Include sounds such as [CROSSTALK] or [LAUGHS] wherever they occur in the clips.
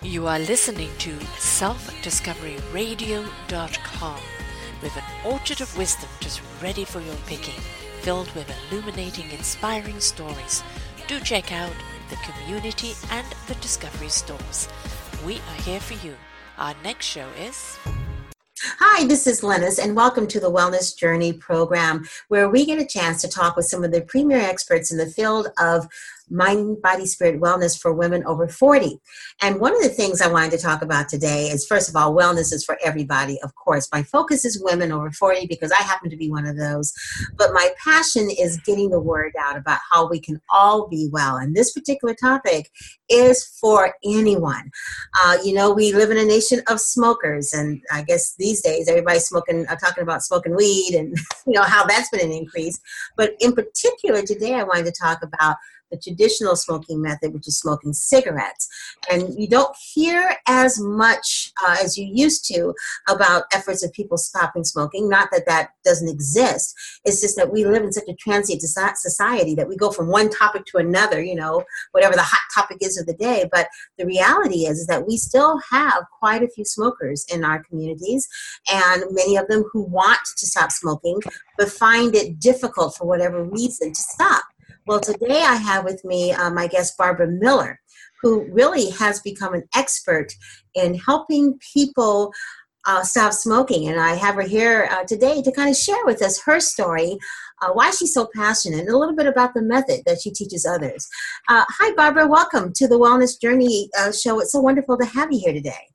You are listening to selfdiscoveryradio.com with an orchard of wisdom just ready for your picking, filled with illuminating, inspiring stories. Do check out the community and the discovery stores. We are here for you. Our next show is. Hi, this is Lennis, and welcome to the Wellness Journey program, where we get a chance to talk with some of the premier experts in the field of mind, body, spirit wellness for women over 40. And one of the things I wanted to talk about today is first of all, wellness is for everybody, of course. My focus is women over 40 because I happen to be one of those. But my passion is getting the word out about how we can all be well. And this particular topic is for anyone. Uh, you know, we live in a nation of smokers, and I guess these days everybody's smoking, uh, talking about smoking weed and, [LAUGHS] you know, how that's been an increase. But in particular, today I wanted to talk about the traditional smoking method, which is smoking cigarettes. And you don't hear as much uh, as you used to about efforts of people stopping smoking. Not that that doesn't exist. It's just that we live in such a transient society that we go from one topic to another, you know, whatever the hot topic is of the day. But the reality is, is that we still have quite a few smokers in our communities, and many of them who want to stop smoking, but find it difficult for whatever reason to stop. Well, today I have with me uh, my guest, Barbara Miller, who really has become an expert in helping people uh, stop smoking. And I have her here uh, today to kind of share with us her story, uh, why she's so passionate, and a little bit about the method that she teaches others. Uh, hi, Barbara. Welcome to the Wellness Journey uh, show. It's so wonderful to have you here today.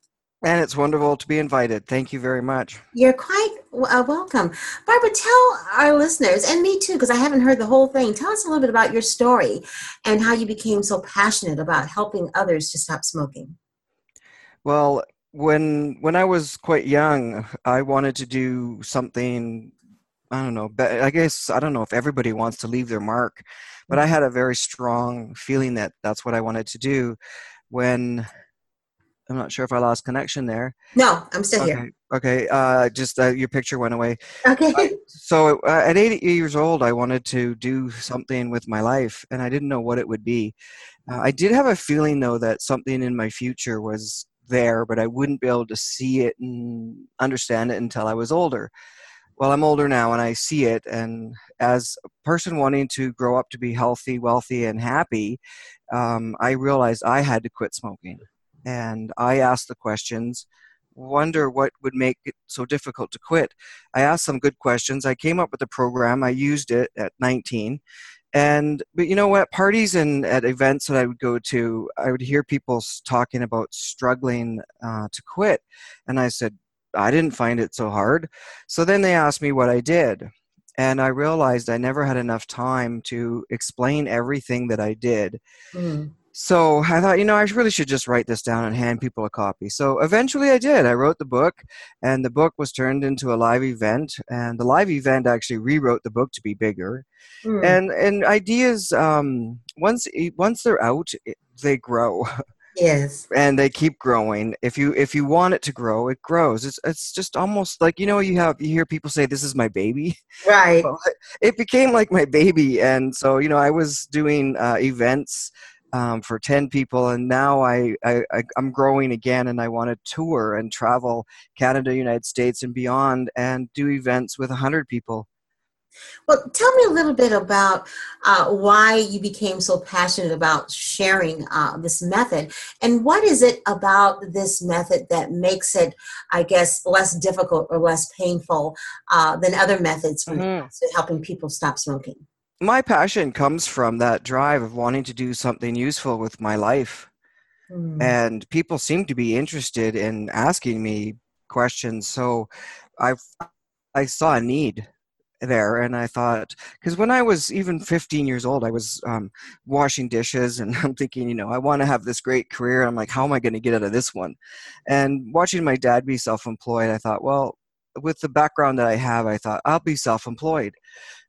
And it's wonderful to be invited. Thank you very much. You're quite uh, welcome. Barbara, tell our listeners, and me too, because I haven't heard the whole thing, tell us a little bit about your story and how you became so passionate about helping others to stop smoking. Well, when when I was quite young, I wanted to do something I don't know, but I guess I don't know if everybody wants to leave their mark, but I had a very strong feeling that that's what I wanted to do when I'm not sure if I lost connection there. No, I'm still okay. here. Okay, uh, just uh, your picture went away. Okay. Uh, so uh, at 80 years old, I wanted to do something with my life, and I didn't know what it would be. Uh, I did have a feeling, though, that something in my future was there, but I wouldn't be able to see it and understand it until I was older. Well, I'm older now, and I see it. And as a person wanting to grow up to be healthy, wealthy, and happy, um, I realized I had to quit smoking and I asked the questions. Wonder what would make it so difficult to quit. I asked some good questions. I came up with a program. I used it at 19. And, but you know what? Parties and at events that I would go to, I would hear people talking about struggling uh, to quit. And I said, I didn't find it so hard. So then they asked me what I did. And I realized I never had enough time to explain everything that I did. Mm. So I thought, you know, I really should just write this down and hand people a copy. So eventually I did. I wrote the book, and the book was turned into a live event. And the live event actually rewrote the book to be bigger. Mm. And and ideas, um, once once they're out, they grow. [LAUGHS] Yes. and they keep growing. If you if you want it to grow, it grows. It's it's just almost like you know you have you hear people say this is my baby. [LAUGHS] Right. it became like my baby, and so you know I was doing uh, events um, for 10 people and now I, I, I am growing again and i want to tour and travel canada united states and beyond and do events with 100 people well tell me a little bit about uh, why you became so passionate about sharing uh, this method and what is it about this method that makes it i guess less difficult or less painful uh, than other methods for mm-hmm. helping people stop smoking my passion comes from that drive of wanting to do something useful with my life. Mm. And people seem to be interested in asking me questions. So I I saw a need there and I thought because when I was even 15 years old I was um, washing dishes and [LAUGHS] I'm thinking you know I want to have this great career I'm like how am I going to get out of this one and watching my dad be self-employed I thought well with the background that I have I thought I'll be self-employed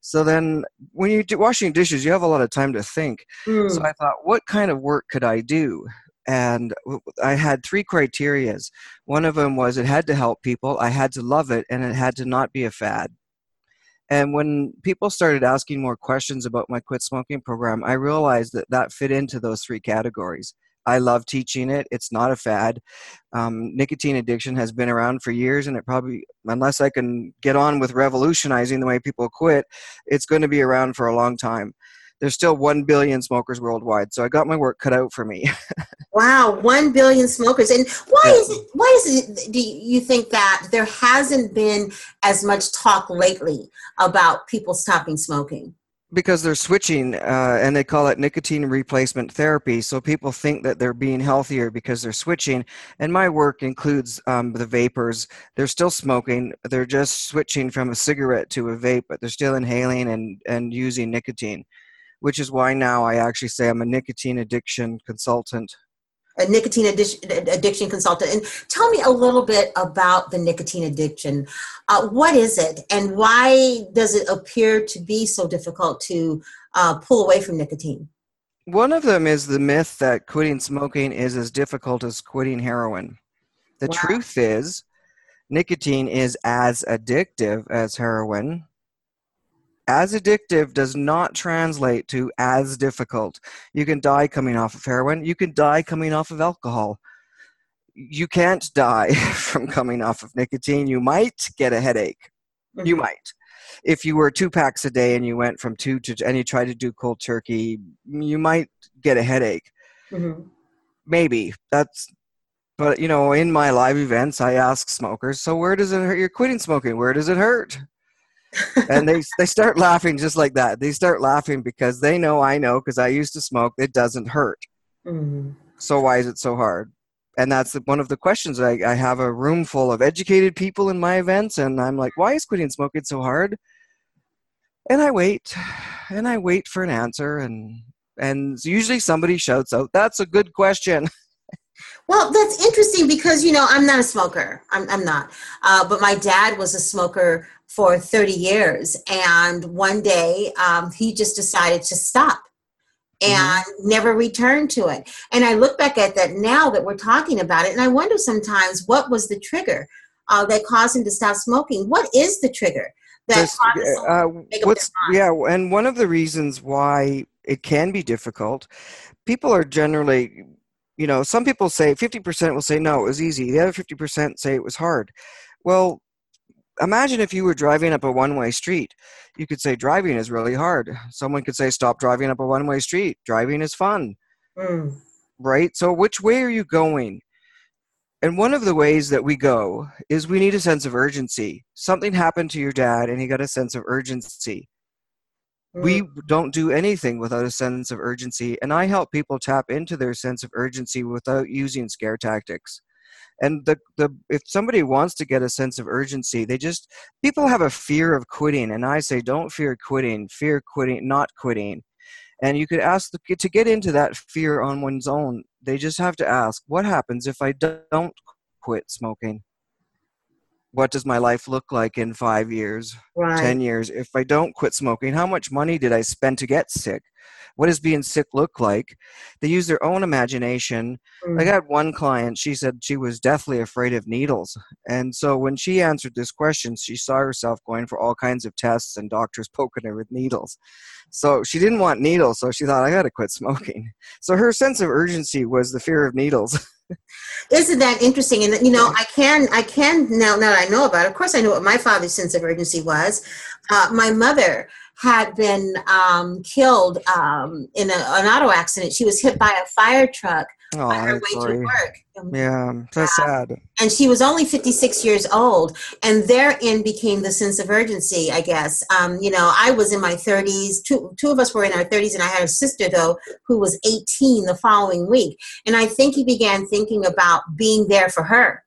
so then, when you're washing dishes, you have a lot of time to think. Mm. So I thought, what kind of work could I do? And I had three criterias. One of them was it had to help people, I had to love it, and it had to not be a fad. And when people started asking more questions about my quit smoking program, I realized that that fit into those three categories. I love teaching it. It's not a fad. Um, nicotine addiction has been around for years, and it probably, unless I can get on with revolutionizing the way people quit, it's going to be around for a long time. There's still 1 billion smokers worldwide, so I got my work cut out for me. [LAUGHS] wow, 1 billion smokers. And why is it, why is it, do you think that there hasn't been as much talk lately about people stopping smoking? Because they're switching uh, and they call it nicotine replacement therapy. So people think that they're being healthier because they're switching and my work includes um, the vapers. They're still smoking. They're just switching from a cigarette to a vape but they're still inhaling and, and using nicotine which is why now i actually say i'm a nicotine addiction consultant a nicotine addiction, addiction consultant. And tell me a little bit about the nicotine addiction. Uh, what is it, and why does it appear to be so difficult to uh, pull away from nicotine? One of them is the myth that quitting smoking is as difficult as quitting heroin. The wow. truth is, nicotine is as addictive as heroin, as addictive does not translate to as difficult. You can die coming off of heroin, you can die coming off of alcohol. You can't die [LAUGHS] from coming off of nicotine. You might get a headache. Mm-hmm. You might. If you were two packs a day and you went from two to, and you tried to do cold turkey, you might get a headache. Mm-hmm. Maybe. That's but you know in my live events i ask smokers so where does it hurt you're quitting smoking where does it hurt and they they start laughing just like that. They start laughing because they know I know because I used to smoke. It doesn't hurt. Mm-hmm. So why is it so hard? And that's the, one of the questions. I, I have a room full of educated people in my events, and I'm like, why is quitting smoking so hard? And I wait, and I wait for an answer, and and usually somebody shouts out, "That's a good question." [LAUGHS] Well, that's interesting because you know I'm not a smoker. I'm, I'm not, uh, but my dad was a smoker for 30 years. And one day um, he just decided to stop mm-hmm. and mm-hmm. never returned to it. And I look back at that now that we're talking about it, and I wonder sometimes what was the trigger uh, that caused him to stop smoking? What is the trigger? That uh, what's, yeah, and one of the reasons why it can be difficult, people are generally you know, some people say 50% will say no, it was easy. The other 50% say it was hard. Well, imagine if you were driving up a one way street. You could say driving is really hard. Someone could say stop driving up a one way street. Driving is fun. Mm. Right? So, which way are you going? And one of the ways that we go is we need a sense of urgency. Something happened to your dad and he got a sense of urgency. We don't do anything without a sense of urgency. And I help people tap into their sense of urgency without using scare tactics. And the the if somebody wants to get a sense of urgency they just people have a fear of quitting and i say don't fear quitting fear quitting not quitting. And you could ask the, to get into that fear on one's own they just have to ask what happens if i don't quit smoking what does my life look like in five years right. 10 years? If i don't quit smoking how much money did i spend to get sick? What does being sick look like? They use their own imagination. Mm. i got one client she said she was deathly afraid of needles and so when she answered this question she saw herself going for all kinds of tests and doctors [LAUGHS] poking her with needles. So she didn't want needles so she thought i got to quit smoking. So her sense of urgency was the fear of needles [LAUGHS] isn't that interesting? And you know i can i can now now that i know about it of course i know what my father's sense of urgency was. Uh, my mother had been um, killed um, in a, an auto accident. She was hit by a fire truck oh, on her way sorry. to work. Yeah, that's uh, sad. And she was only 56 years old, and therein became the sense of urgency, I guess. Um, you know, I was in my 30s. Two, two of us were in our 30s, and I had a sister, though, who was 18 the following week. And I think he began thinking about being there for her.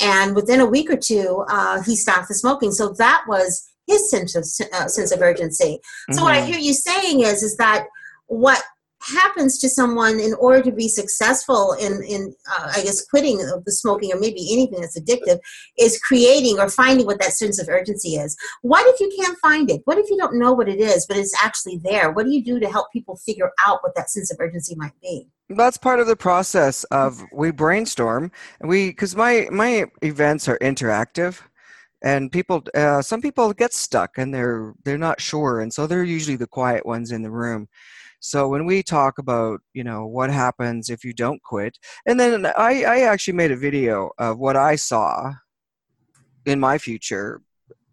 And within a week or two, uh, he stopped the smoking. So that was his sense of uh, sense of urgency. So mm-hmm. what I mm-hmm. hear you saying is is that what happens to someone in order to be successful in in uh, I guess quitting of the smoking or maybe anything that's addictive is creating or finding what that sense of urgency is. What if you can't find it? What if you don't know what it is, but it's actually there? What do you do to help people figure out what that sense of urgency might be? That's part of the process of we brainstorm we because my my events are interactive and people uh, some people get stuck and they're they're not sure and so they're usually the quiet ones in the room so when we talk about you know what happens if you don't quit and then i i actually made a video of what i saw in my future.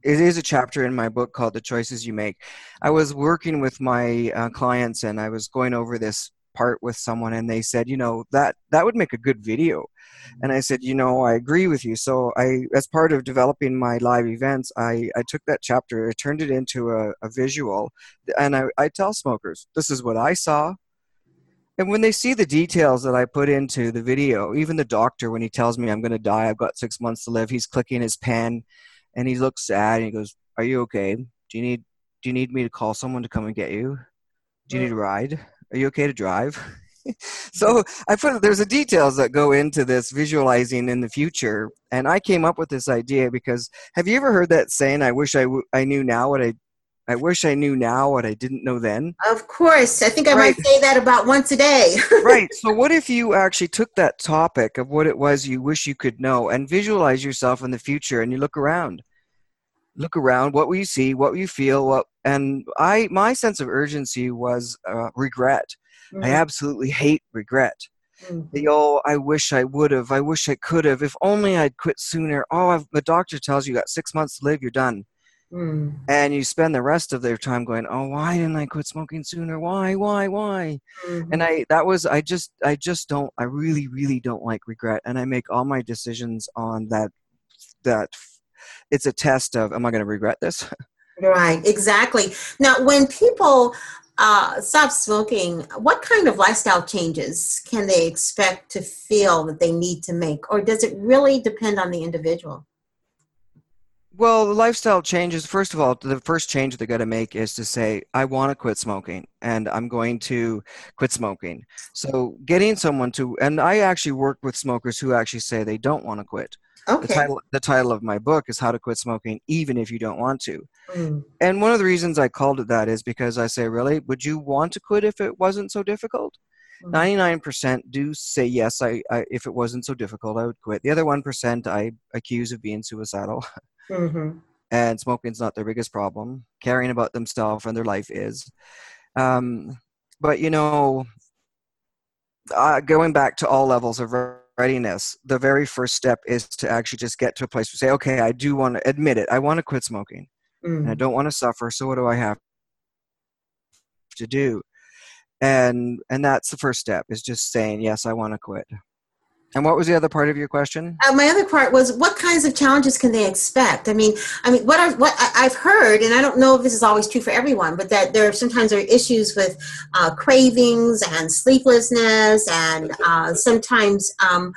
It is a chapter in my book called the choices you make. I was working with my uh, clients and i was going over this part with someone and they said you know that that would make a good video and i said you know i agree with you. So i as part of developing my live events i i took that chapter i turned it into a, a visual and I, I tell smokers this is what i saw. And when they see the details that i put into the video even the doctor when he tells me i'm going to die i've got six months to live he's clicking his pen and he looks sad and he goes are you okay? Do you need do you need me to call someone to come and get you? Do you need a ride? Are you okay to drive? [LAUGHS] [LAUGHS] so I put there's a details that go into this visualizing in the future, and I came up with this idea because have you ever heard that saying? I wish I, w- I knew now what I I wish I knew now what I didn't know then. Of course. I think I right. might say that about once a day. [LAUGHS] right. So, what if you actually took that topic of what it was you wish you could know and visualize yourself in the future and you look around? look around what will you see what will you feel what and i my sense of urgency was uh, regret mm-hmm. i absolutely hate regret mm-hmm. the oh i wish i would have i wish i could have if only i'd quit sooner oh I've, the doctor tells you you got six months to live you're done mm. and you spend the rest of their time going oh why didn't i quit smoking sooner why why why mm-hmm. and i that was i just i just don't i really really don't like regret and i make all my decisions on that that it's a test of am I going to regret this? [LAUGHS] Right, exactly. Now, when people uh, stop smoking, what kind of lifestyle changes can they expect to feel that they need to make, or does it really depend on the individual? Well, the lifestyle changes. First of all, the first change they're going to make is to say, I want to quit smoking and I'm going to quit smoking. So, getting someone to, and I actually work with smokers who actually say they don't want to quit. Okay. The title, the title of my book is How to Quit Smoking Even If You Don't Want to. Mm. And one of the reasons I called it that is because I say, really, would you want to quit if it wasn't so difficult? Mm. 99% do say yes, I, I, if it wasn't so difficult, I would quit. The other 1% I accuse of being suicidal. [LAUGHS] Mm-hmm. and smoking's not their biggest problem. Caring about themselves and their life is. Um, but, you know, uh, going back to all levels of readiness, the very first step is to actually just get to a place to say, okay, I do want to admit it. I want to quit smoking. Mm. And I mm. don't want to suffer. So what do I have to do? And and that's the first step is just saying, yes, I want to quit. And what was the other part of your question? Uh, my other part was what kinds of challenges can they expect? I mean, I mean, what I've, what I've heard, and I don't know if this is always true for everyone, but that there are sometimes there are issues with uh, cravings and sleeplessness, and uh, sometimes um,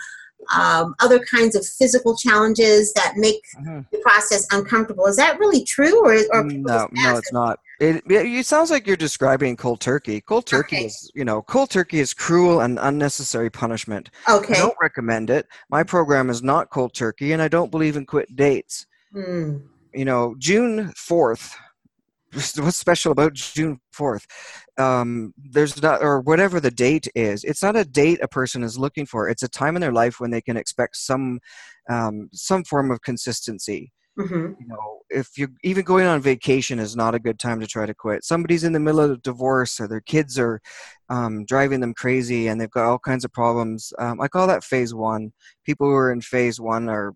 um, other kinds of physical challenges that make mm-hmm. the process uncomfortable. Is that really true, or, or no? No, it's not. It, it, sounds like you're describing cold turkey. Cold turkey okay. is, you know, cold turkey is cruel and unnecessary punishment. Okay. I don't recommend it. My program is not cold turkey, and I don't believe in quit dates. Mm. You know, June 4th, what's special about June 4th? Um, there's not, or whatever the date is, it's not a date a person is looking for. It's a time in their life when they can expect some, um, some form of consistency. Mm-hmm. You know, if you're even going on vacation is not a good time to try to quit. Somebody's in the middle of a divorce, or their kids are um, driving them crazy, and they've got all kinds of problems. Um, I call that phase one. People who are in phase one are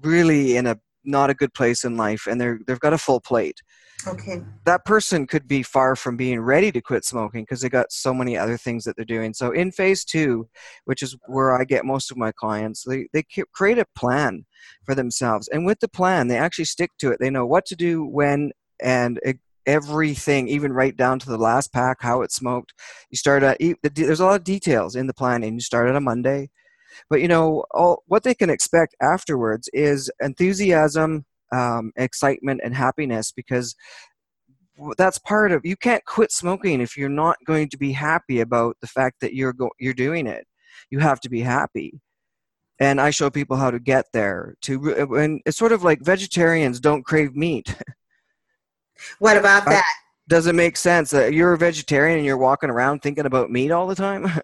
really in a not a good place in life, and they're they've got a full plate. Okay. That person could be far from being ready to quit smoking because they got so many other things that they're doing. So in phase two, which is where I get most of my clients, they, they create a plan for themselves. And with the plan, they actually stick to it. They know what to do, when, and everything, even right down to the last pack, how it smoked. You start at, there's a lot of details in the plan, and you start on a Monday. But you know, all, what they can expect afterwards is enthusiasm, um, excitement and happiness because that's part of you can't quit smoking if you're not going to be happy about the fact that you're go, you're doing it. You have to be happy. And i show people how to get there to and it's sort of like vegetarians don't crave meat. [LAUGHS] What about that? does it make sense that you're a vegetarian and you're walking around thinking about meat all the time [LAUGHS]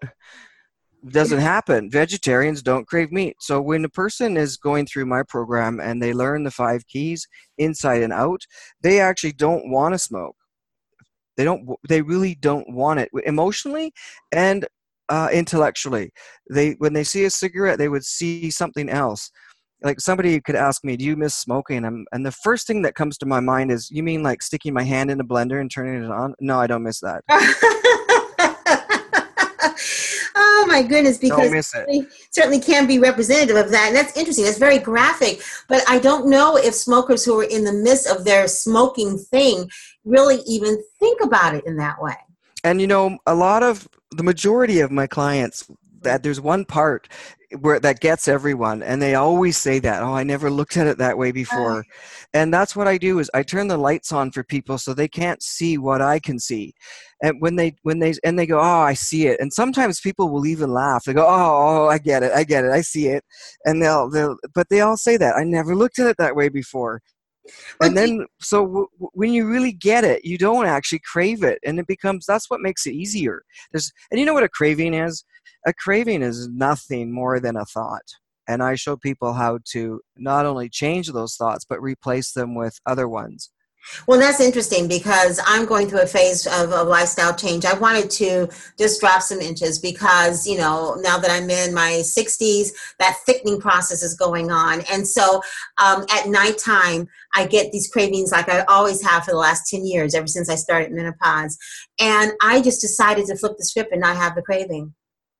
doesn't happen. Vegetarians don't crave meat. So when a person is going through my program and they learn the five keys inside and out, they actually don't want to smoke. They don't. They really don't want it emotionally and uh, intellectually. They when they see a cigarette, they would see something else. Like somebody could ask me, "Do you miss smoking?" And, and the first thing that comes to my mind is, "You mean like sticking my hand in a blender and turning it on?" No, I don't miss that. [LAUGHS] oh my goodness, because it. certainly, certainly can be representative of that. And that's interesting. That's very graphic. But I don't know if smokers who are in the midst of their smoking thing really even think about it in that way. And you know, a lot of the majority of my clients that there's one part where that gets everyone and they always say that oh i never looked at it that way before. And that's what i do is i turn the lights on for people so they can't see what i can see. And when they when they and they go oh i see it. And sometimes people will even laugh. They go oh, oh, oh i get it i get it i see it. And they'll they'll but they all say that i never looked at it that way before and then so w- when you really get it you don't actually crave it and it becomes that's what makes it easier. There's and you know what a craving is? A craving is nothing more than a thought. And i show people how to not only change those thoughts but replace them with other ones well, that's interesting because I'm going through a phase of a lifestyle change. I wanted to just drop some inches because, you know, now that I'm in my 60s, that thickening process is going on. And so um, at nighttime, I get these cravings like I always have for the last 10 years, ever since I started menopause. And I just decided to flip the script and not have the craving.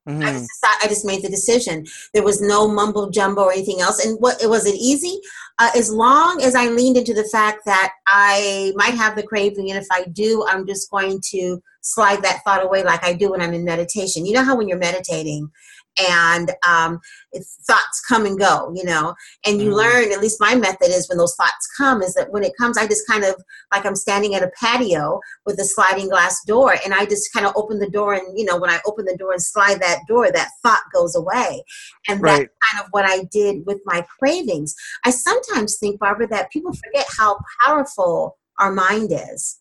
Mm-hmm. I, just I just made the decision. There was no mumbo jumbo or anything else. And what it was it easy? Uh, as long as I leaned into the fact that I might have the craving, and if I do, I'm just going to slide that thought away like I do when I'm in meditation. You know how when you're meditating and um, thoughts come and go, you know, and you mm-hmm. learn, at least my method is when those thoughts come, is that when it comes, I just kind of like I'm standing at a patio with a sliding glass door, and I just kind of open the door, and, you know, when I open the door and slide that door, that thought goes away. And right. that's kind of what I did with my cravings. I sometimes think, Barbara, that people forget how powerful our mind is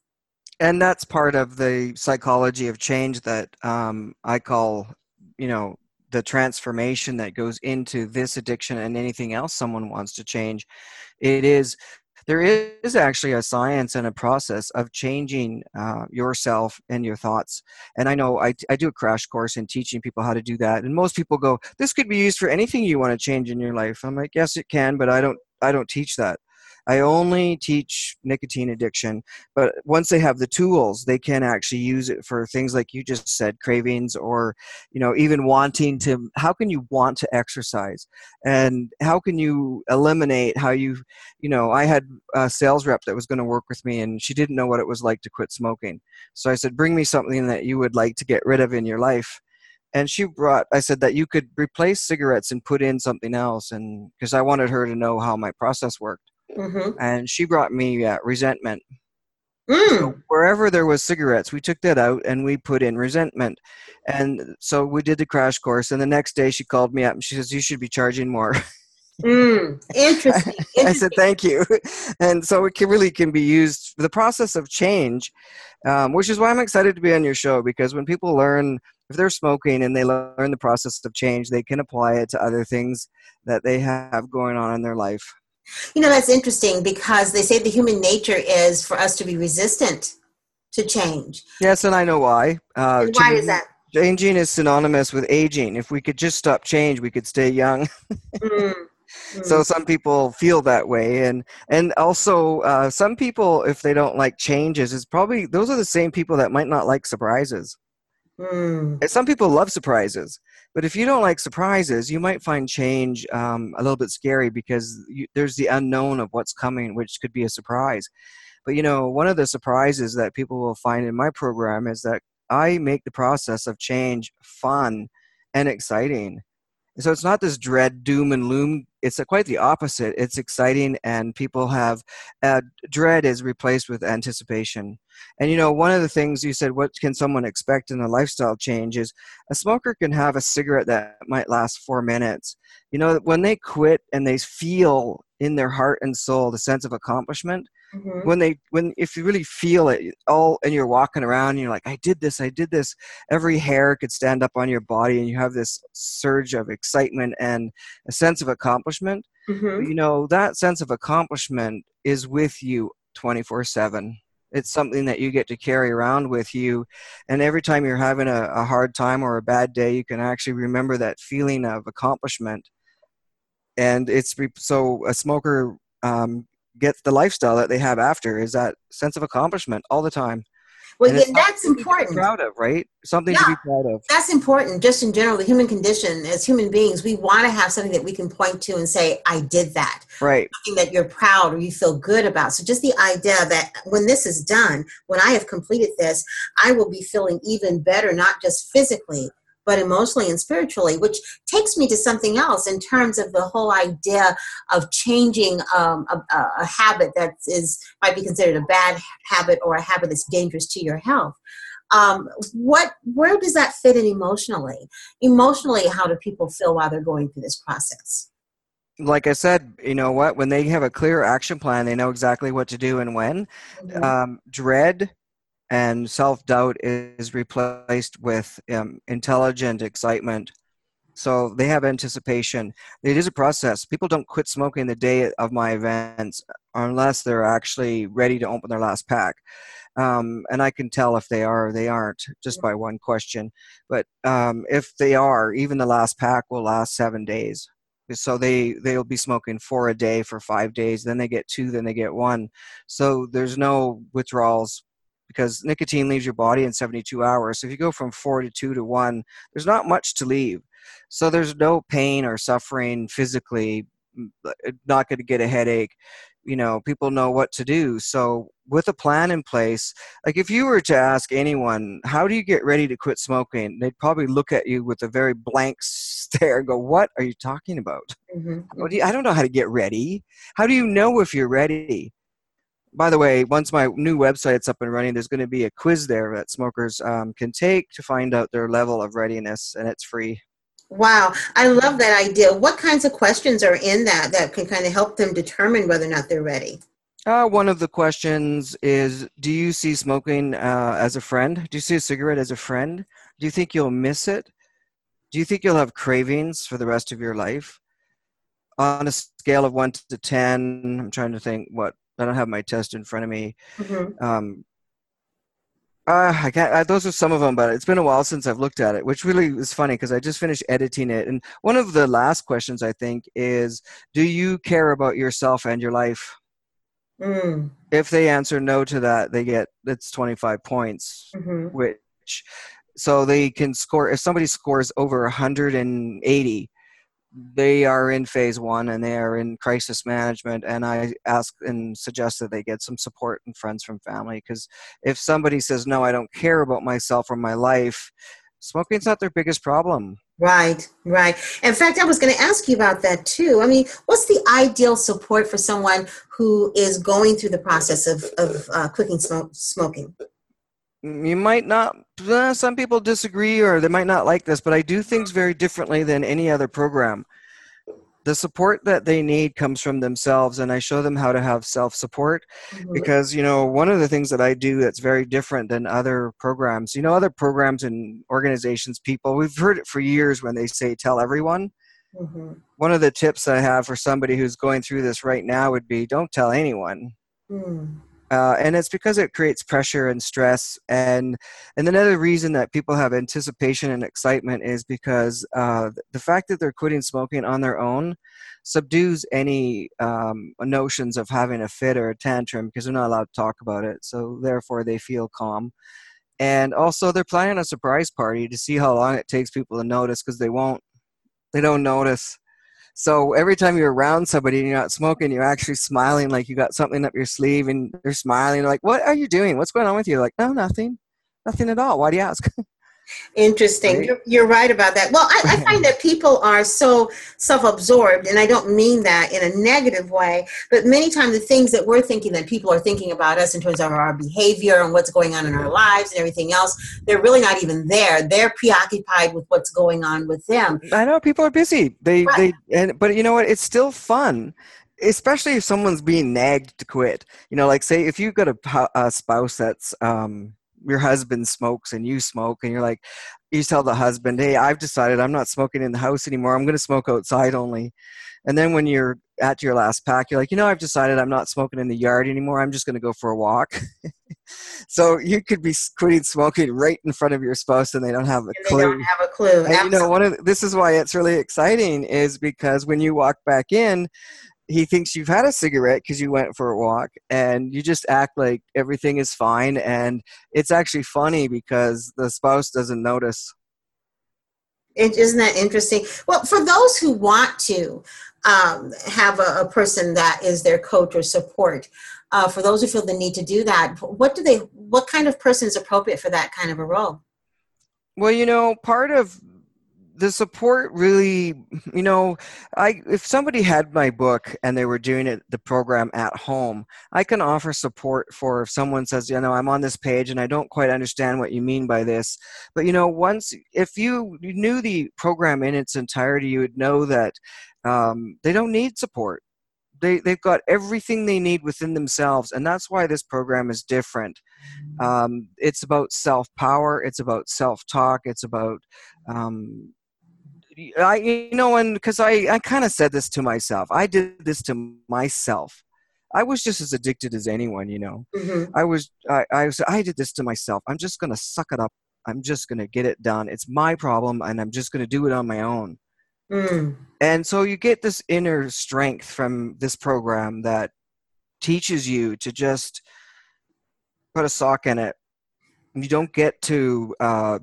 and that's part of the psychology of change that um, I call, you know, the transformation that goes into this addiction and anything else someone wants to change it is there is actually a science and a process of changing uh, yourself and your thoughts. And i know I, I do a crash course in teaching people how to do that and most people go this could be used for anything you want to change in your life. I'm like yes it can but i don't i don't teach that I only teach nicotine addiction, but once they have the tools, they can actually use it for things like you just said, cravings, or you know, even wanting to. How can you want to exercise, and how can you eliminate how you, you know, I had a sales rep that was going to work with me, and she didn't know what it was like to quit smoking. So I said, bring me something that you would like to get rid of in your life and she brought i said that you could replace cigarettes and put in something else and because i wanted her to know how my process worked mm-hmm. and she brought me uh, resentment. Mm. So wherever there was cigarettes, we took that out and we put in resentment. And so we did the crash course. And the next day she called me up and she says, "You should be charging more." [LAUGHS] Mm, interesting. interesting. [LAUGHS] I said, thank you. [LAUGHS] And so it can, really can be used the process of change, um, which is why I'm excited to be on your show because when people learn, if they're smoking and they learn the process of change, they can apply it to other things that they have going on in their life. You know, that's interesting because they say the human nature is for us to be resistant to change. Yes, and I know why. Uh, why is that? Changing is synonymous with aging. If we could just stop change, we could stay young. [LAUGHS] mm. So some people feel that way, and and also uh, some people, if they don't like changes, is probably those are the same people that might not like surprises. Mm. Some people love surprises, but if you don't like surprises, you might find change um, a little bit scary because you, there's the unknown of what's coming, which could be a surprise. But you know, one of the surprises that people will find in my program is that I make the process of change fun and exciting so it's not this dread, doom, and loom. It's quite the opposite. It's exciting, and people have uh, dread is replaced with anticipation. And you know, one of the things you said, what can someone expect in a lifestyle change is a smoker can have a cigarette that might last four minutes. You know, when they quit and they feel in their heart and soul the sense of accomplishment, mm-hmm. when they when if you really feel it all and you're walking around and you're like i did this i did this every hair could stand up on your body and you have this surge of excitement and a sense of accomplishment mm-hmm. you know that sense of accomplishment is with you 24 7 it's something that you get to carry around with you and every time you're having a, a hard time or a bad day you can actually remember that feeling of accomplishment and it's so a smoker um, gets the lifestyle that they have after is that sense of accomplishment all the time well, yeah, that's important. proud of, right? Something yeah, to be proud of. That's important. Just in general, the human condition as human beings, we want to have something that we can point to and say, "I did that." Right. Something that you're proud or you feel good about. So, just the idea that when this is done, when I have completed this, I will be feeling even better, not just physically, but emotionally and spiritually, which takes me to something else in terms of the whole idea of changing um, a, a, habit that is might be considered a bad habit or a habit that's dangerous to your health. Um, what where does that fit in emotionally? Emotionally, how do people feel while they're going through this process? like I said, you know what? When they have a clear action plan, they know exactly what to do and when. Mm-hmm. Um, dread and self doubt is replaced with um, intelligent excitement. So they have anticipation. It is a process. People don't quit smoking the day of my events unless they're actually ready to open their last pack. Um, and I can tell if they are or they aren't just by one question. But um, if they are, even the last pack will last seven days. So they they'll be smoking four a day for five days. Then they get two. Then they get one. So there's no withdrawals because nicotine leaves your body in 72 hours. So if you go from four to two to one, there's not much to leave. So there's no pain or suffering physically, uh, not going to get a headache. You know, people know what to do. So with a plan in place, like if you were to ask anyone, how do you get ready to quit smoking? They'd probably look at you with a very blank [LAUGHS] stare and go, what are you talking about? Mm-hmm. Do you, I don't know how to get ready. How do you know if you're ready? By the way, once my new website's up and running, there's going to be a quiz there that smokers um, can take to find out their level of readiness, and it's free. Wow, I love that idea. What kinds of questions are in that that can kind of help them determine whether or not they're ready? Uh, one of the questions is Do you see smoking uh, as a friend? Do you see a cigarette as a friend? Do you think you'll miss it? Do you think you'll have cravings for the rest of your life? On a scale of 1 to 10, I'm trying to think what I don't have my test in front of me. Mm-hmm. Um, uh, I can't. Uh, those are some of them, but it's been a while since I've looked at it, which really is funny because I just finished editing it. And one of the last questions I think is, "Do you care about yourself and your life?" Mm. If they answer no to that, they get it's twenty five points, mm-hmm. which so they can score. If somebody scores over hundred and eighty, they are in phase one and they are in crisis management and i ask and suggest that they get some support and friends from family because if somebody says no i don't care about myself or my life smoking's not their biggest problem. Right right. In fact i was going to ask you about that too. I mean what's the ideal support for someone who is going through the process of, of uh, quitting smoke, smoking you might not uh, some people disagree or they might not like this but i do things very differently than any other program the support that they need comes from themselves and i show them how to have self support mm-hmm. because you know one of the things that i do that's very different than other programs you know other programs and organizations people we've heard it for years when they say tell everyone mm-hmm. one of the tips i have for somebody who's going through this right now would be don't tell anyone mm. Uh, and it's because it creates pressure and stress and and another reason that people have anticipation and excitement is because uh, the fact that they're quitting smoking on their own subdues any um, notions of having a fit or a tantrum because they're not allowed to talk about it so therefore they feel calm. And also they're planning a surprise party to see how long it takes people to notice because they won't they don't notice so every time you're around somebody and you're not smoking, you're actually smiling like you got something up your sleeve and they're smiling. They're like, what are you doing? What's going on with you? Like, no, nothing. Nothing at all. Why do you ask? [LAUGHS] Interesting. Right? You're, you're, right about that. Well, I, I find that people are so self absorbed, and I don't mean that in a negative way, but many times the things that we're thinking that people are thinking about us in terms of our behavior and what's going on in our lives and everything else, they're really not even there. They're preoccupied with what's going on with them. I know people are busy. They, right. they, and, but you know what? It's still fun especially if someone's being nagged to quit. You know, like say if you've got a, a spouse that's um, your husband smokes and you smoke, and you're like, you tell the husband, "Hey, I've decided I'm not smoking in the house anymore. I'm going to smoke outside only." And then when you're at your last pack, you're like, you know, I've decided I'm not smoking in the yard anymore. I'm just going to go for a walk. [LAUGHS] so you could be quitting smoking right in front of your spouse, and they don't have a And clue. They don't have a clue. And, you know, one of the, this is why it's really exciting is because when you walk back in, he thinks you've had a cigarette because you went for a walk, and you just act like everything is fine. And it's actually funny because the spouse doesn't notice. It, isn't that interesting? Well, for those who want to um, have a, a, person that is their coach or support, uh, for those who feel the need to do that, what do they? What kind of person is appropriate for that kind of a role? Well, you know, part of the support really you know i if somebody had my book and they were doing it the program at home i can offer support for if someone says you know i'm on this page and i don't quite understand what you mean by this. But you know once if you knew the program in its entirety you would know that um, they don't need support. They, they've got everything they need within themselves and that's why this program is different. Um, it's about self power it's about self talk it's about um, I you know and because I I kind of said this to myself. I did this to myself. I was just as addicted as anyone, you know. Mm-hmm. I was I I was I did this to myself. I'm just gonna suck it up. I'm just gonna get it done. It's my problem, and I'm just gonna do it on my own. Mm. And so you get this inner strength from this program that teaches you to just put a sock in it. You don't get to uh,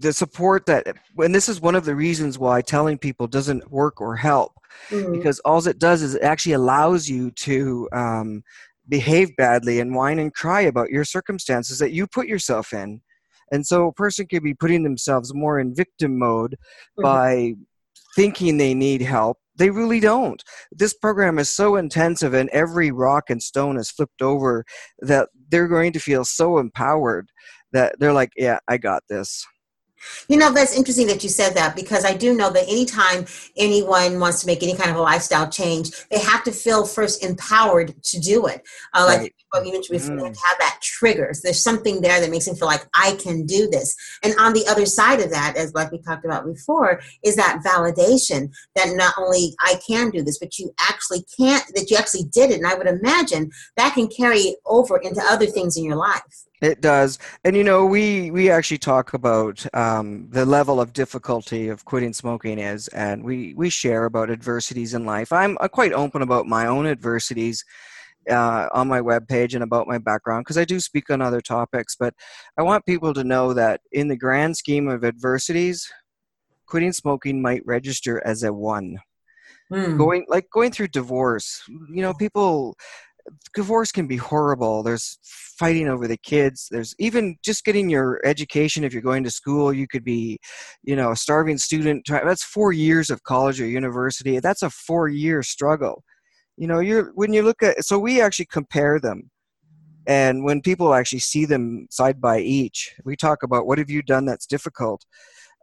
the support that and this is one of the reasons why telling people doesn't work or help mm-hmm. because all it does is it actually allows you to um, behave badly and whine and cry about your circumstances that you put yourself in and so a person could be putting themselves more in victim mode mm-hmm. by thinking they need help they really don't this program is so intensive and every rock and stone is flipped over that they're going to feel so empowered that they're like yeah i got this you know, that's interesting that you said that because I do know that anytime anyone wants to make any kind of a lifestyle change, they have to feel first empowered to do it. Uh, like right. What you mentioned before, mm. have that triggers. There's something there that makes them feel like I can do this. And on the other side of that, as like we talked about before, is that validation that not only I can do this, but you actually can't, that you actually did it. And I would imagine that can carry over into other things in your life. It does, and you know, we we actually talk about um, the level of difficulty of quitting smoking is, and we we share about adversities in life. I'm uh, quite open about my own adversities uh, on my webpage and about my background because I do speak on other topics. But I want people to know that in the grand scheme of adversities, quitting smoking might register as a one. Mm. Going like going through divorce, you know, people divorce can be horrible. There's fighting over the kids. There's even just getting your education. If you're going to school, you could be, you know, a starving student. That's four years of college or university. That's a four year struggle. You know, you're when you look at so we actually compare them. And when people actually see them side by each, we talk about what have you done that's difficult.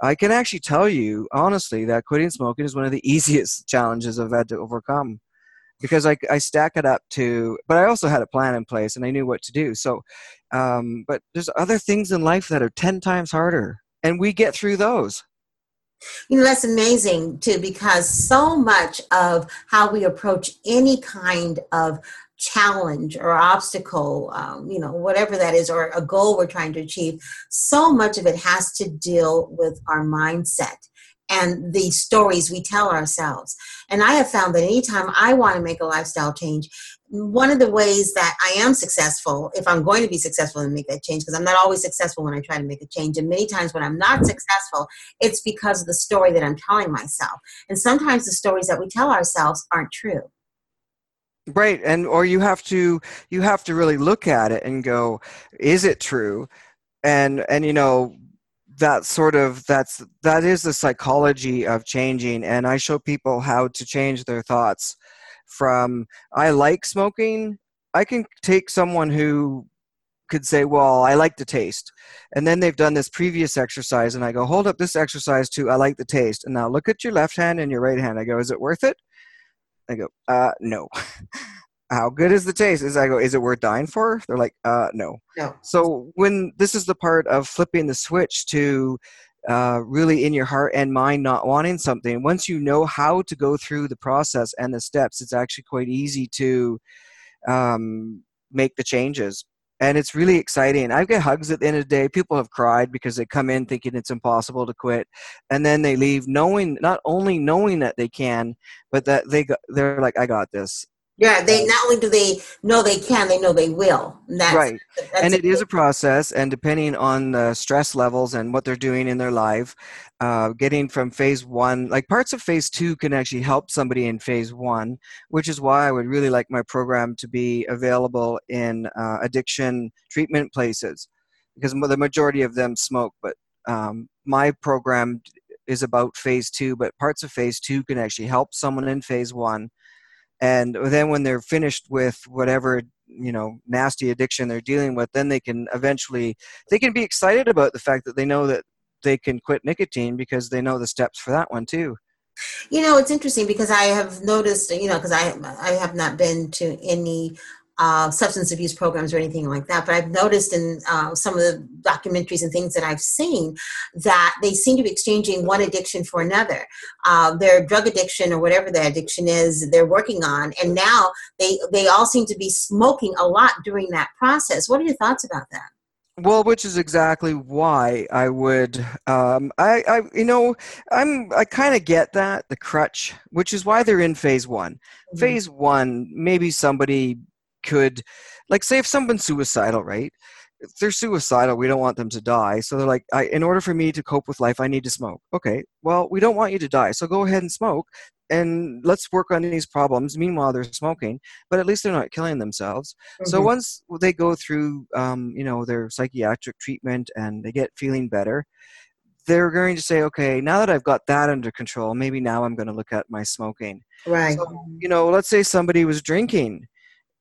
I can actually tell you honestly that quitting smoking is one of the [LAUGHS] easiest challenges I've had to overcome because I, I stack it up to but i also had a plan in place and i knew what to do so um, but there's other things in life that are 10 times harder and we get through those you know that's amazing too because so much of how we approach any kind of challenge or obstacle um, you know whatever that is or a goal we're trying to achieve so much of it has to deal with our mindset and the stories we tell ourselves. And I have found that anytime I want to make a lifestyle change, one of the ways that I am successful, if I'm going to be successful and make that change, because I'm not always successful when I try to make a change, and many times when I'm not successful, it's because of the story that I'm telling myself. And sometimes the stories that we tell ourselves aren't true. Right, and or you have to you have to really look at it and go, is it true? And and you know that sort of that's that is the psychology of changing and i show people how to change their thoughts from i like smoking i can take someone who could say well i like the taste and then they've done this previous exercise and i go hold up this exercise too i like the taste and now look at your left hand and your right hand i go is it worth it I go, uh, no. [LAUGHS] How good is the taste? Is I go, is it worth dying for? They're like, uh, no. No. So when this is the part of flipping the switch to uh, really in your heart and mind not wanting something, once you know how to go through the process and the steps, it's actually quite easy to um, make the changes and it's really exciting. I get hugs at the end of the day. People have cried because they come in thinking it's impossible to quit, and then they leave knowing not only knowing that they can, but that they got, they're like, I got this. Yeah, they not only do they know they can, they know they will. And that's, right, that's and it is a process, and depending on the stress levels and what they're doing in their life, uh, getting from phase one, like parts of phase two, can actually help somebody in phase one, which is why I would really like my program to be available in uh, addiction treatment places, because the majority of them smoke, but um, my program is about phase two, but parts of phase two can actually help someone in phase one and then when they're finished with whatever you know nasty addiction they're dealing with then they can eventually they can be excited about the fact that they know that they can quit nicotine because they know the steps for that one too. You know it's interesting because i have noticed you know because i i have not been to any uh, substance abuse programs or anything like that. But I've noticed in uh, some of the documentaries and things that I've seen that they seem to be exchanging one addiction for another. Uh, their drug addiction or whatever the addiction is, they're working on, and now they they all seem to be smoking a lot during that process. What are your thoughts about that? Well, which is exactly why I would, um, I, I, you know, I'm, I kind of get that the crutch, which is why they're in phase one. Mm-hmm. Phase one, maybe somebody could like say if someone's suicidal right? If they're suicidal we don't want them to die. So they're like I, in order for me to cope with life i need to smoke. Okay well we don't want you to die so go ahead and smoke and let's work on these problems. Meanwhile they're smoking but at least they're not killing themselves. Mm-hmm. so once they go through um, you know their psychiatric treatment and they get feeling better they're going to say okay now that i've got that under control maybe now i'm going to look at my smoking. Right. So, you know let's say somebody was drinking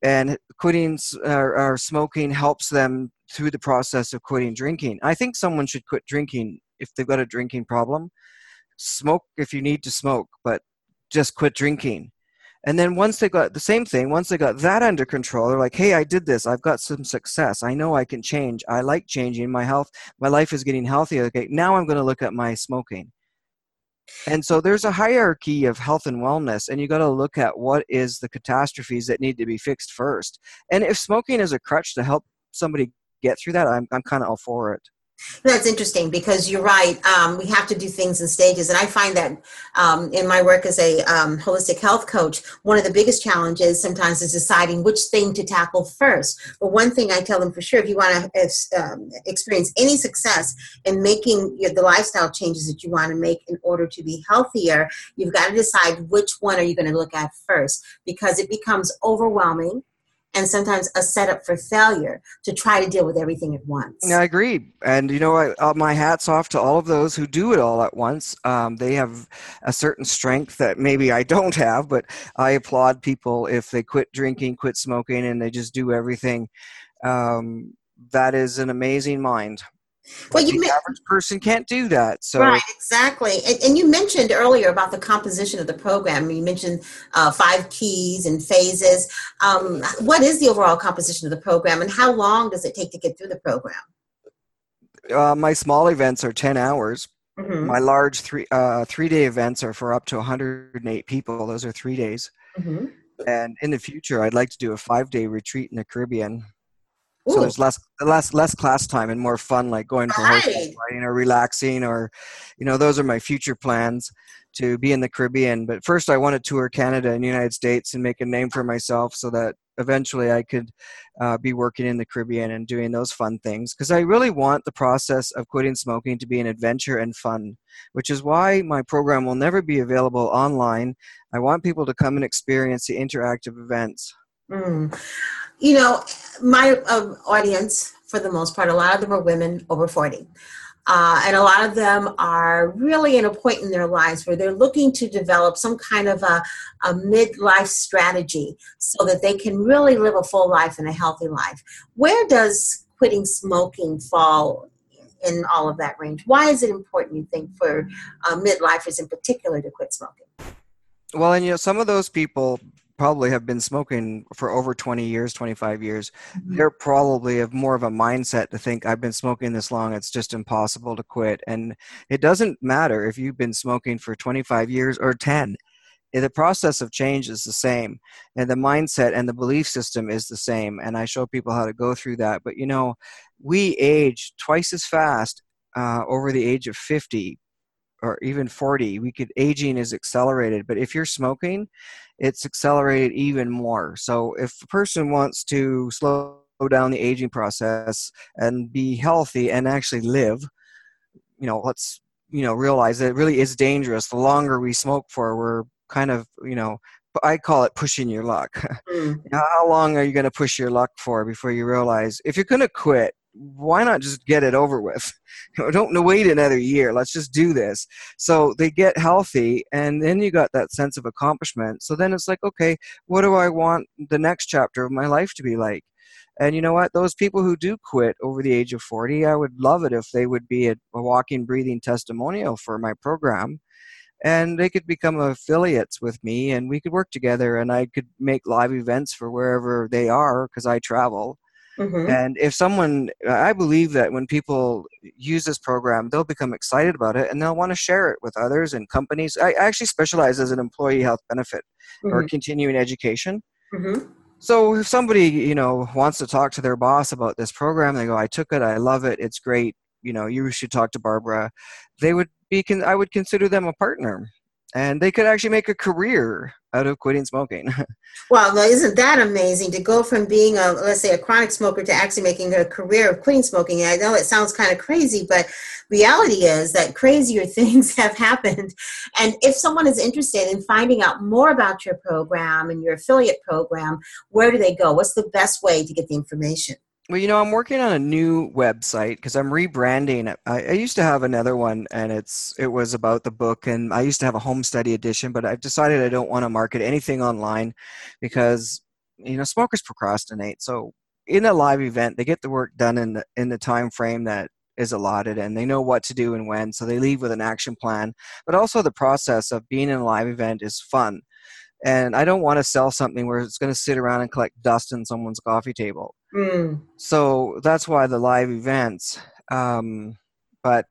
and quitting or, or smoking helps them through the process of quitting drinking. I think someone should quit drinking if they've got a drinking problem. Smoke if you need to smoke, but just quit drinking. And then once they got the same thing, once they got that under control, they're like, hey, I did this. I've got some success. I know I can change. I like changing. My health, my life is getting healthier. Okay, now I'm going to look at my smoking. And so there's a hierarchy of health and wellness, and you got to look at what is the catastrophes that need to be fixed first. And if smoking is a crutch to help somebody get through that, I'm, I'm kind of all for it. That's interesting because you're right. Um, we have to do things in stages. And I find that um, in my work as a um, holistic health coach, one of the biggest challenges sometimes is deciding which thing to tackle first. But one thing I tell them for sure if you want to um, experience any success in making your, the lifestyle changes that you want to make in order to be healthier, you've got to decide which one are you going to look at first because it becomes overwhelming and sometimes a setup for failure to try to deal with everything at once. Yeah, I agree. And you know, I, uh, my hat's off to all of those who do it all at once. Um, they have a certain strength that maybe I don't have, but I applaud people if they quit drinking, quit smoking, and they just do everything. Um, that is an amazing mind. Well, you the average person can't do that. So right, exactly. And, and, you mentioned earlier about the composition of the program. You mentioned uh, five keys and phases. Um, what is the overall composition of the program, and how long does it take to get through the program? Uh, my small events are ten hours. Mm-hmm. My large three uh, three day events are for up to 108 people. Those are three days. Mm-hmm. And in the future, I'd like to do a five day retreat in the Caribbean Ooh. So there's less less less class time and more fun, like going for right. riding or relaxing, or you know, those are my future plans to be in the Caribbean. But first, I want to tour Canada and the United States and make a name for myself, so that eventually I could uh, be working in the Caribbean and doing those fun things. Because I really want the process of quitting smoking to be an adventure and fun, which is why my program will never be available online. I want people to come and experience the interactive events. Mm you know, my uh, audience, for the most part, a lot of them are women over 40. Uh, and a lot of them are really in a point in their lives where they're looking to develop some kind of a, a midlife strategy so that they can really live a full life and a healthy life. Where does quitting smoking fall in all of that range? Why is it important, you think, for uh, midlifers in particular to quit smoking? Well, and you know, some of those people probably have been smoking for over 20 years 25 years mm-hmm. they're probably have more of a mindset to think i've been smoking this long it's just impossible to quit and it doesn't matter if you've been smoking for 25 years or 10 the process of change is the same and the mindset and the belief system is the same and i show people how to go through that but you know we age twice as fast uh, over the age of 50 or even 40 we could aging is accelerated but if you're smoking it's accelerated even more so if a person wants to slow down the aging process and be healthy and actually live you know let's you know realize that it really is dangerous the longer we smoke for we're kind of you know I call it pushing your luck. [LAUGHS] Mm. How long are you going to push your luck for before you realize if you're going to quit, why not just get it over with? [LAUGHS] Don't wait another year. Let's just do this. So they get healthy, and then you got that sense of accomplishment. So then it's like, okay, what do I want the next chapter of my life to be like? And you know what? Those people who do quit over the age of 40, I would love it if they would be a, a walking, breathing testimonial for my program and they could become affiliates with me and we could work together and i could make live events for wherever they are because i travel mm-hmm. and if someone i believe that when people use this program they'll become excited about it and they'll want to share it with others and companies i actually specialize as an employee health benefit mm-hmm. or continuing education mm-hmm. so if somebody you know wants to talk to their boss about this program they go i took it i love it it's great you know you should talk to barbara they would be con- I would consider them a partner, and they could actually make a career out of quitting smoking. [LAUGHS] well, isn't that amazing to go from being a let's say a chronic smoker to actually making a career of quitting smoking? I know it sounds kind of crazy, but reality is that crazier [LAUGHS] things have happened. And if someone is interested in finding out more about your program and your affiliate program, where do they go? What's the best way to get the information? Well, you know, I'm working on a new website because I'm rebranding. I, I, used to have another one, and it's it was about the book, and I used to have a home study edition, but I've decided I don't want to market anything online because you know smokers procrastinate. So in a live event, they get the work done in the in the time frame that is allotted, and they know what to do and when. So they leave with an action plan. But also the process of being in a live event is fun and I don't want to sell something where it's going to sit around and collect dust in someone's coffee table. Mm. So that's why the live events. Um, but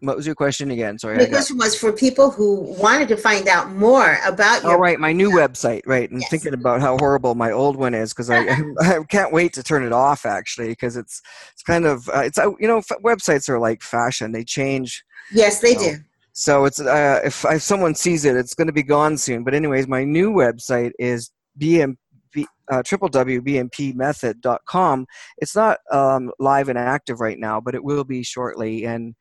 what was your question again? Sorry. The question was for people who wanted to find out more about your. Oh, right, my new website, right? And yes. thinking about how horrible my old one is because I, I can't wait to turn it off actually because it's it's kind of uh, it's uh, you know websites are like fashion; they change. Yes, they you know, do. So it's uh, if, if someone sees it, it's going to be gone soon. But anyways, my new website is bmp uh, www.bmpmethod.com. It's not um, live and active right now, but it will be shortly. And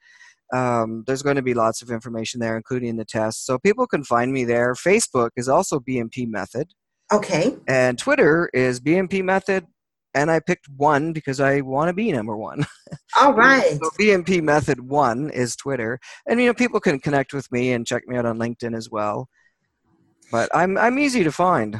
um, there's going to be lots of information there, including the tests. So people can find me there. Facebook is also BMP Method. Okay. And Twitter is BMP Method and I picked one because I want to be number one. All right. so BMP Method One is Twitter, and you know people can connect with me and check me out on LinkedIn as well. But I'm I'm easy to find.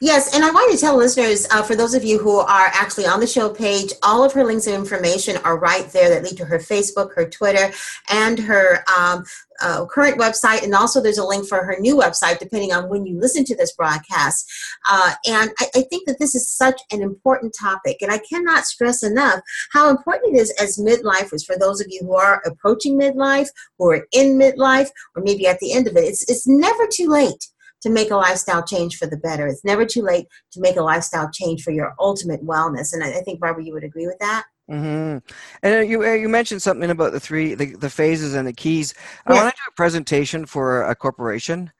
Yes, and I want to tell listeners, uh, for those of you who are actually on the show page, all of her links and information are right there that lead to her Facebook, her Twitter, and her um, uh, current website. And also, there's a link for her new website, depending on when you listen to this broadcast. Uh, and I, I think that this is such an important topic, and I cannot stress enough how important it is as midlifers for those of you who are approaching midlife, who are in midlife, or maybe at the end of it. It's it's never too late to make a lifestyle change for the better. It's never too late to make a lifestyle change for your ultimate wellness. And I, think, Barbara, you would agree with that. Mm-hmm. And uh, you uh, you mentioned something about the three the, the phases and the keys. I want to do a presentation for a corporation.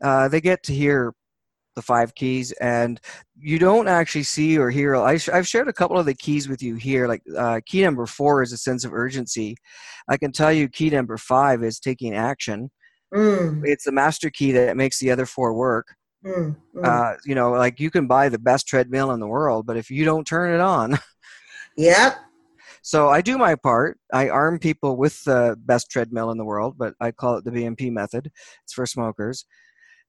Uh, they get to hear the five keys, and you don't actually see or hear. I have shared a couple of the keys with you here. Like uh, key number four is a sense of urgency. I can tell you key number five is taking action. Mm. It's the master key that makes the other four work. Mm, mm. Uh, you know, like you can buy the best treadmill in the world, but if you don't turn it on, [LAUGHS] yep. So I do my part. I arm people with the best treadmill in the world, but I call it the BMP method. It's for smokers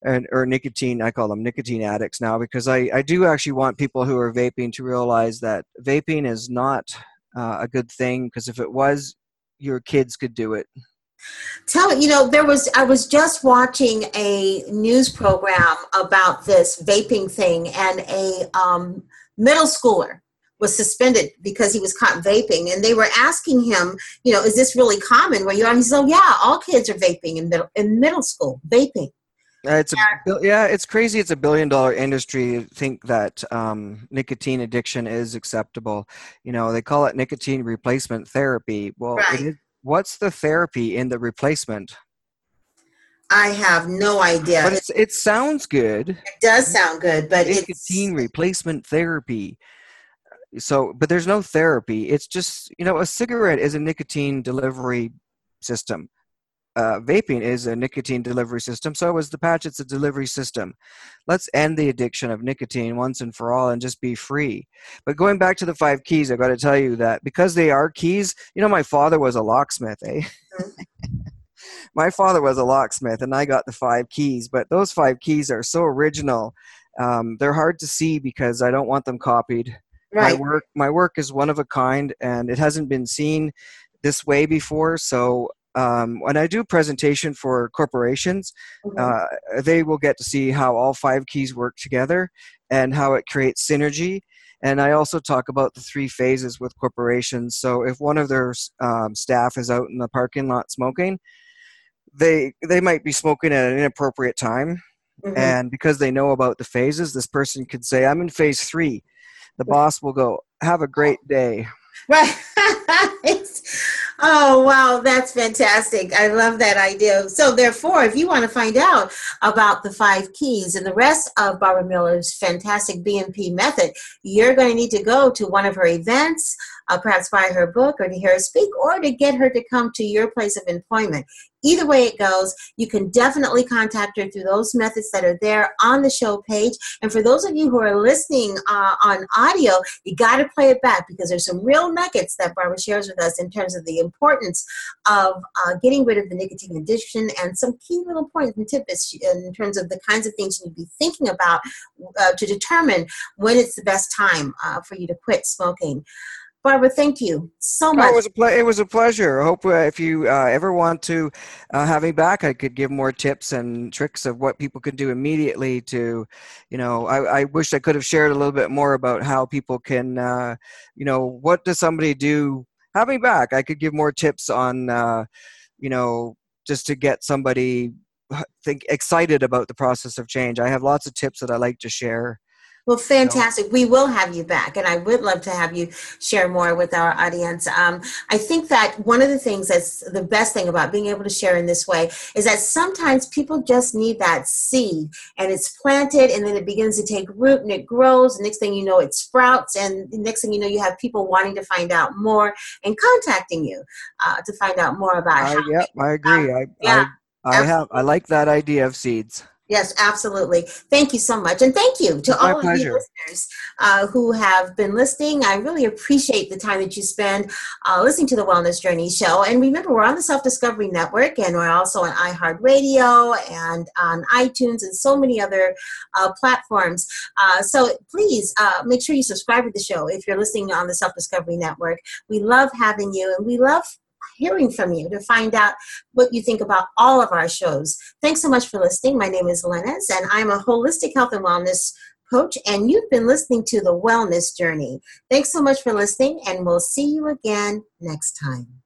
and or nicotine. I call them nicotine addicts now because I I do actually want people who are vaping to realize that vaping is not uh, a good thing because if it was, your kids could do it Tell you know there was I was just watching a news program about this vaping thing, and a um, middle schooler was suspended because he was caught vaping, and they were asking him, you know, is this really common? Where you are? He said, oh, yeah, all kids are vaping in middle in middle school, vaping. Uh, it's a, yeah, it's crazy. It's a billion dollar industry. Think that um, nicotine addiction is acceptable. You know, they call it nicotine replacement therapy. Well, right what's the therapy in the replacement? I have no idea. But it's, it sounds good. It does sound good, but nicotine it's... Nicotine replacement therapy. So, but there's no therapy. It's just you know, a cigarette is a nicotine delivery system uh, vaping is a nicotine delivery system. So is the patch. It's a delivery system. Let's end the addiction of nicotine once and for all and just be free. But going back to the five keys, I've got to tell you that because they are keys, you know, my father was a locksmith, eh? [LAUGHS] my father was a locksmith and I got the five keys, but those five keys are so original. Um, they're hard to see because I don't want them copied. Right. My work, my work is one of a kind, and it hasn't been seen this way before. So um, when I do presentation for corporations, mm-hmm. uh, they will get to see how all five keys work together and how it creates synergy. And I also talk about the three phases with corporations. So if one of their um, staff is out in the parking lot smoking, they they might be smoking at an inappropriate time, mm-hmm. and because they know about the phases, this person could say, "I'm in phase three. The boss will go, "Have a great day." Right. [LAUGHS] Oh, wow, that's fantastic. I love that idea. So, therefore, if you want to find out about the five keys and the rest of Barbara Miller's fantastic BMP method, you're going to need to go to one of her events uh, perhaps buy her book or to hear her speak or to get her to come to your place of employment. Either way it goes, you can definitely contact her through those methods that are there on the show page. And for those of you who are listening uh, on audio, you got to play it back because there's some real nuggets that Barbara shares with us in terms of the importance of uh, getting rid of the nicotine addiction and some key little points and tips in terms of the kinds of things you need to be thinking about uh, to determine when it's the best time uh, for you to quit smoking. Barbara, thank you so much. Oh, it, was a ple- it was a pleasure. I hope uh, if you uh, ever want to uh, have me back, I could give more tips and tricks of what people can do immediately to, you know, I, I wish I could have shared a little bit more about how people can, uh, you know, what does somebody do? Have me back. I could give more tips on, uh, you know, just to get somebody think excited about the process of change. I have lots of tips that I like to share well, fantastic. We will have you back, and I would love to have you share more with our audience. Um, I think that one of the things that's the best thing about being able to share in this way is that sometimes people just need that seed, and it's planted, and then it begins to take root, and it grows. And next thing you know, it sprouts, and the next thing you know, you have people wanting to find out more and contacting you uh, to find out more about. Uh, yep, I agree. I, yeah, I, I have. I like that idea of seeds. Yes, absolutely. Thank you so much. And thank you to all of you listeners uh, who have been listening. I really appreciate the time that you spend uh, listening to the Wellness Journey show. And remember, we're on the Self Discovery Network and we're also on iHeartRadio and on iTunes and so many other uh, platforms. Uh, so please uh, make sure you subscribe to the show if you're listening on the Self Discovery Network. We love having you and we love hearing from you to find out what you think about all of our shows. Thanks so much for listening. My name is Lennis, and I'm a holistic health and wellness coach, and you've been listening to the Wellness Journey. Thanks so much for listening, and we'll see you again next time.